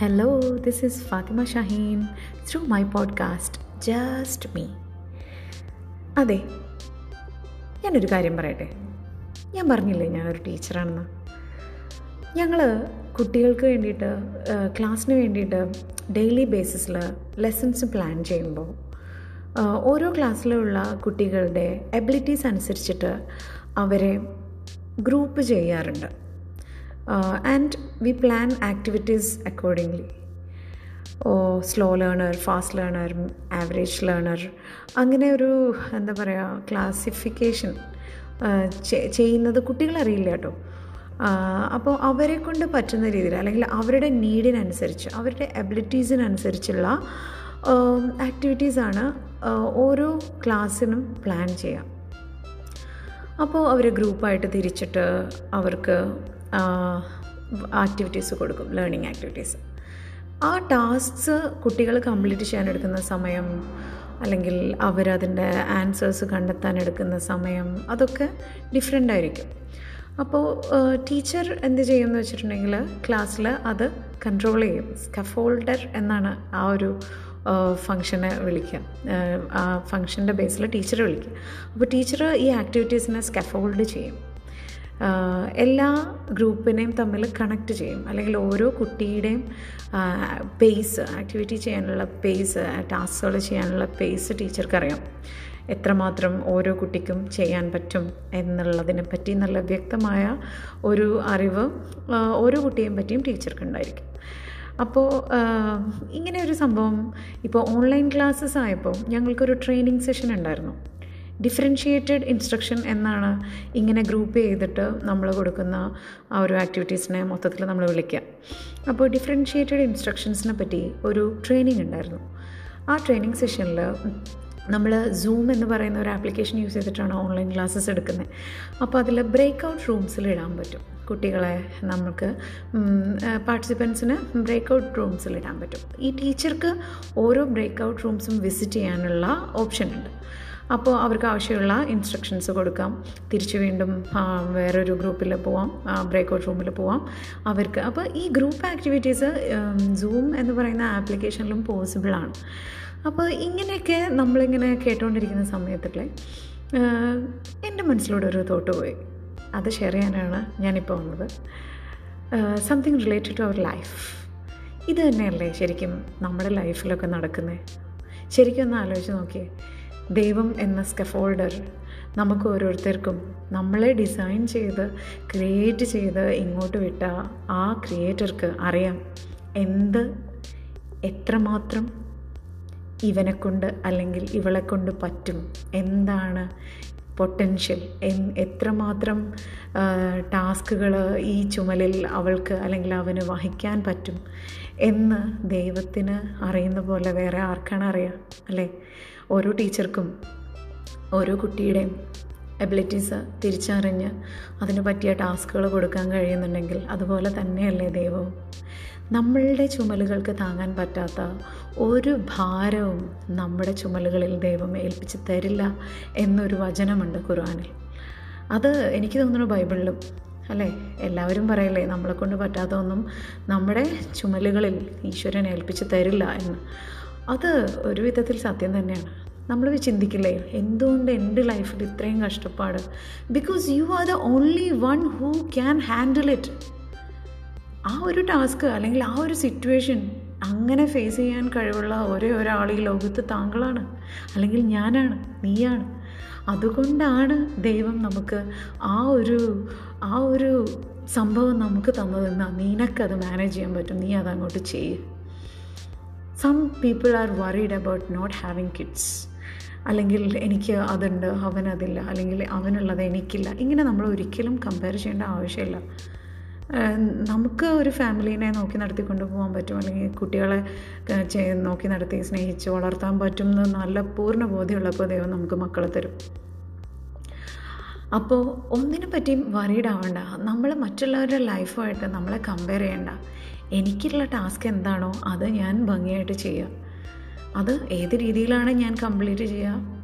Hello, this is Fathima Shaheen through my podcast just me അതെ ഞാനൊരു കാര്യം പറയട്ടെ? ഞാൻ പറഞ്ഞില്ലേ ഞാനൊരു ടീച്ചറാണെന്ന്? ഞങ്ങൾ കുട്ടികൾക്ക് വേണ്ടിയിട്ട് ക്ലാസ്സിന് വേണ്ടിയിട്ട് ഡെയിലി ബേസിസിൽ ലെസൺസ് പ്ലാൻ ചെയ്യുമ്പോൾ ഓരോ ക്ലാസ്സിലുള്ള കുട്ടികളുടെ എബിലിറ്റീസ് അനുസരിച്ചിട്ട് അവരെ ഗ്രൂപ്പ് ചെയ്യാറുണ്ട്. And we plan activities accordingly oh slow learner fast learner average learner അങ്ങനെ ഒരു എന്താ പറയുക ക്ലാസിഫിക്കേഷൻ ചെയ്യുന്നത് കുട്ടികളറിയില്ല കേട്ടോ. അപ്പോൾ അവരെ കൊണ്ട് പറ്റുന്ന രീതിയിൽ അല്ലെങ്കിൽ അവരുടെ നീഡിനനുസരിച്ച് അവരുടെ എബിലിറ്റീസിനനുസരിച്ചുള്ള ആക്ടിവിറ്റീസാണ് ഓരോ ക്ലാസ്സിനും പ്ലാൻ ചെയ്യാം അപ്പോൾ അവർ ഗ്രൂപ്പായിട്ട് തിരിച്ചിട്ട് അവർക്ക് ആക്ടിവിറ്റീസ് കൊടുക്കും ലേണിംഗ് ആക്ടിവിറ്റീസ് ആ ടാസ്ക്സ് കുട്ടികൾ കംപ്ലീറ്റ് ചെയ്യാൻ എടുക്കുന്ന സമയം അല്ലെങ്കിൽ അവരതിന്റെ ആൻസേഴ്സ് കണ്ടെത്താൻ എടുക്കുന്ന സമയം അതൊക്കെ ഡിഫറെന്റ് ആയിരിക്കും. അപ്പോൾ ടീച്ചർ എന്ത് ചെയ്യുമെന്ന് വെച്ചിട്ടുണ്ടെങ്കിൽ ക്ലാസ്സിൽ അത് കൺട്രോൾ ചെയ്യും. സ്കഫോൾഡർ എന്നാണ് ആ ഒരു ഫങ്ഷനെ വിളിക്കുക. ആ ഫങ്ഷന്റെ ബേസിൽ ടീച്ചർ വിളിക്കുക. അപ്പോൾ ടീച്ചർ ഈ ആക്ടിവിറ്റീസിനെ സ്കഫോൾഡ് ചെയ്യും. എല്ലാ ഗ്രൂപ്പിനെയും തമ്മിൽ കണക്ട് ചെയ്യും. അല്ലെങ്കിൽ ഓരോ കുട്ടിയുടെയും പേസ് ആക്ടിവിറ്റി ചെയ്യാനുള്ള പേസ് ടാസ്കുകൾ ചെയ്യാനുള്ള പേസ് ടീച്ചർക്കറിയാം. എത്രമാത്രം ഓരോ കുട്ടിക്കും ചെയ്യാൻ പറ്റും എന്നുള്ളതിനെ പറ്റി നല്ല വ്യക്തമായ ഒരു അറിവ് ഓരോ കുട്ടിയെയും പറ്റിയും ടീച്ചർക്ക് ഉണ്ടായിരിക്കും അപ്പോൾ ഇങ്ങനെ ഒരു സംഭവം ഇപ്പോൾ ഓൺലൈൻ ക്ലാസ്സസ് ആയപ്പോൾ ഞങ്ങൾക്കൊരു ട്രെയിനിങ് സെഷൻ ഉണ്ടായിരുന്നു. ഡിഫറൻഷിയേറ്റഡ് ഇൻസ്ട്രക്ഷൻ എന്നാണ് ഇങ്ങനെ ഗ്രൂപ്പ് ചെയ്തിട്ട് നമ്മൾ കൊടുക്കുന്ന ആ ഒരു ആക്ടിവിറ്റീസിനെ മൊത്തത്തിൽ നമ്മൾ വിളിക്കുക അപ്പോൾ ഡിഫറൻഷിയേറ്റഡ് ഇൻസ്ട്രക്ഷൻസിനെ പറ്റി ഒരു ട്രെയിനിങ് ഉണ്ടായിരുന്നു. ആ ട്രെയിനിങ് സെഷനിൽ നമ്മൾ സൂം എന്ന് പറയുന്ന ഒരു ആപ്ലിക്കേഷൻ യൂസ് ചെയ്തിട്ടാണ് ഓൺലൈൻ ക്ലാസ്സസ് എടുക്കുന്നത് അപ്പോൾ അതിൽ ബ്രേക്ക് ഔട്ട് റൂംസിൽ ഇടാൻ പറ്റും. കുട്ടികളെ നമുക്ക് പാർട്ടിസിപ്പൻസിന് ബ്രേക്ക് ഔട്ട് റൂംസിൽ ഇടാൻ പറ്റും. ഈ ടീച്ചർക്ക് ഓരോ ബ്രേക്ക് ഔട്ട് റൂംസും വിസിറ്റ് ചെയ്യാനുള്ള ഓപ്ഷൻ ഉണ്ട്. അപ്പോൾ അവർക്ക് ആവശ്യമുള്ള ഇൻസ്ട്രക്ഷൻസ് കൊടുക്കാം. തിരിച്ച് വീണ്ടും വേറൊരു ഗ്രൂപ്പിൽ പോവാം. ബ്രേക്ക് ഔട്ട് റൂമിൽ പോവാം. അവർക്ക് അപ്പോൾ ഈ ഗ്രൂപ്പ് ആക്ടിവിറ്റീസ് സൂം എന്ന് പറയുന്ന ആപ്ലിക്കേഷനിലും പോസിബിളാണ് അപ്പോൾ ഇങ്ങനെയൊക്കെ നമ്മളിങ്ങനെ കേട്ടുകൊണ്ടിരിക്കുന്ന സമയത്തൊക്കെ എന്റെ മനസ്സിലൂടെ ഒരു തോട്ട് പോയി. അത് ഷെയർ ചെയ്യാനാണ് ഞാനിപ്പോൾ വന്നത് something related to our life ഇത് തന്നെയല്ലേ ശരിക്കും നമ്മുടെ ലൈഫിലൊക്കെ നടക്കുന്നത് ശരിക്കും ഒന്ന് ആലോചിച്ച് നോക്കിയേ. ദൈവം എന്ന സ്കഫോൾഡർ നമുക്ക് ഓരോരുത്തർക്കും നമ്മളെ ഡിസൈൻ ചെയ്ത് ക്രിയേറ്റ് ചെയ്ത് ഇങ്ങോട്ട് വിട്ട ആ ക്രിയേറ്റർക്ക് അറിയാം എന്ത് എത്രമാത്രം ഇവനെക്കൊണ്ട് അല്ലെങ്കിൽ ഇവളെ കൊണ്ട് പറ്റും. എന്താണ് പൊട്ടൻഷ്യൽ എൻ എത്രമാത്രം ടാസ്കുകൾ ഈ ചുമലിൽ അവൾക്ക് അല്ലെങ്കിൽ അവന് വഹിക്കാൻ പറ്റും എന്ന് ദൈവത്തിന് അറിയുന്ന പോലെ വേറെ ആർക്കാണ് അറിയുക അല്ലേ? ഓരോ ടീച്ചർക്കും ഓരോ കുട്ടിയുടെയും എബിലിറ്റീസ് തിരിച്ചറിഞ്ഞ് അതിന് പറ്റിയ ടാസ്കുകൾ കൊടുക്കാൻ കഴിയുന്നുണ്ടെങ്കിൽ അതുപോലെ തന്നെയല്ലേ ദൈവവും. നമ്മളുടെ ചുമലുകൾക്ക് താങ്ങാൻ പറ്റാത്ത ഒരു ഭാരവും നമ്മുടെ ചുമലുകളിൽ ദൈവം ഏൽപ്പിച്ച് തരില്ല എന്നൊരു വചനമുണ്ട് ഖുർആാനിൽ. അത് എനിക്ക് തോന്നുന്നു ബൈബിളിലും അല്ലേ? എല്ലാവരും പറയല്ലേ നമ്മളെ കൊണ്ട് പറ്റാത്തതൊന്നും നമ്മുടെ ചുമലുകളിൽ ഈശ്വരൻ ഏൽപ്പിച്ച് തരില്ല എന്ന്. അത് ഒരു വിധത്തിൽ സത്യം തന്നെയാണ്. നമ്മൾ ചിന്തിക്കില്ലേ എന്തുകൊണ്ട് എന്റെ ലൈഫിൽ ഇത്രയും കഷ്ടപ്പാട്? Because you are the only one who can handle it ആ ഒരു ടാസ്ക് അല്ലെങ്കിൽ ആ ഒരു സിറ്റുവേഷൻ അങ്ങനെ ഫേസ് ചെയ്യാൻ കഴിവുള്ള ഒരേ ഒരാൾ ഈ ലോകത്ത് താങ്കളാണ്. അല്ലെങ്കിൽ ഞാനാണ് നീയാണ്. അതുകൊണ്ടാണ് ദൈവം നമുക്ക് ആ ഒരു ആ ഒരു സംഭവം നമുക്ക് തന്നതെന്നാ. നിനക്കത് മാനേജ് ചെയ്യാൻ പറ്റും. നീ അതങ്ങോട്ട് ചെയ്യ്. Some people are worried about not having kids അല്ലെങ്കിൽ എനിക്ക് അതുണ്ട് അവനതില്ല അല്ലെങ്കിൽ അവനുള്ളത് എനിക്കില്ല. ഇങ്ങനെ നമ്മൾ ഒരിക്കലും കമ്പയർ ചെയ്യേണ്ട ആവശ്യമില്ല. നമുക്ക് ഒരു ഫാമിലീനെ നോക്കി നടത്തിക്കൊണ്ട് പോകാൻ പറ്റും അല്ലെങ്കിൽ കുട്ടികളെ നോക്കി നടത്തി സ്നേഹിച്ച് വളർത്താൻ പറ്റും എന്ന് നല്ല പൂർണ ബോധ്യമുള്ളപ്പോൾ ദൈവം നമുക്ക് മക്കളെ തരും. അപ്പോൾ ഒന്നിനെ പറ്റിയും വറീഡ് ആവണ്ട. നമ്മൾ മറ്റുള്ളവരുടെ ലൈഫുമായിട്ട് നമ്മളെ കമ്പയർ ചെയ്യണ്ട. എനിക്കുള്ള ടാസ്ക് എന്താണോ അത് ഞാൻ ഭംഗിയായിട്ട് ചെയ്യുക അത് ഏത് രീതിയിലാണ് ഞാൻ കംപ്ലീറ്റ് ചെയ്യുക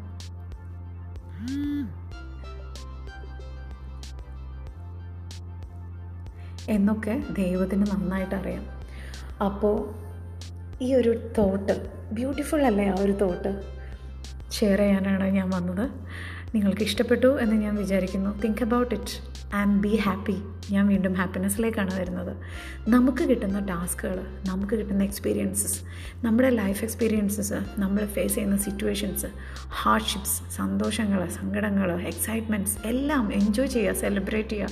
എന്നൊക്കെ ദൈവത്തിന് നന്നായിട്ട് അറിയാം. അപ്പോൾ ഈ ഒരു തോട്ട് ബ്യൂട്ടിഫുൾ അല്ലേ ആ ഒരു തോട്ട് ഷെയർ ചെയ്യാനാണ് ഞാൻ വന്നത്. നിങ്ങൾക്ക് ഇഷ്ടപ്പെട്ടു എന്ന് ഞാൻ വിചാരിക്കുന്നു. Think about it and be happy ഞാൻ വീണ്ടും ഹാപ്പിനെസ്സിലേക്കാണ് വരുന്നത്. നമുക്ക് കിട്ടുന്ന ടാസ്കുകൾ നമുക്ക് കിട്ടുന്ന എക്സ്പീരിയൻസസ് നമ്മുടെ ലൈഫ് എക്സ്പീരിയൻസസ് നമ്മൾ ഫേസ് ചെയ്യുന്ന സിറ്റുവേഷൻസ് ഹാർഡ്ഷിപ്സ് സന്തോഷങ്ങൾ സങ്കടങ്ങൾ എക്സൈറ്റ്മെന്റ്സ് എല്ലാം എൻജോയ് ചെയ്യുക സെലിബ്രേറ്റ് ചെയ്യുക.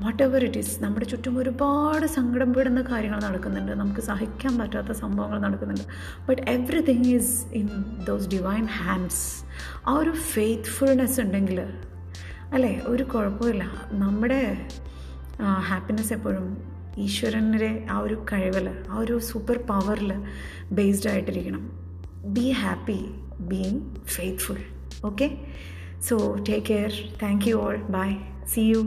വാട്ട് എവർ ഇറ്റ് ഈസ് നമ്മുടെ ചുറ്റും ഒരുപാട് സങ്കടം പെടുന്ന കാര്യങ്ങൾ നടക്കുന്നുണ്ട്. നമുക്ക് സഹിക്കാൻ പറ്റാത്ത സംഭവങ്ങൾ നടക്കുന്നുണ്ട്. But everything is in those divine hands ആ ഒരു ഫെയ്ത്ത്ഫുൾനെസ് ഉണ്ടെങ്കിൽ അല്ലേ? ഒരു കുഴപ്പമില്ല. നമ്മുടെ ഹാപ്പിനെസ് എപ്പോഴും ഈശ്വരന്റെ ആ ഒരു കഴിവിൽ ആ ഒരു സൂപ്പർ പവറിൽ based ആയിട്ടിരിക്കണം. Be happy being faithful okay so take care thank you all bye see you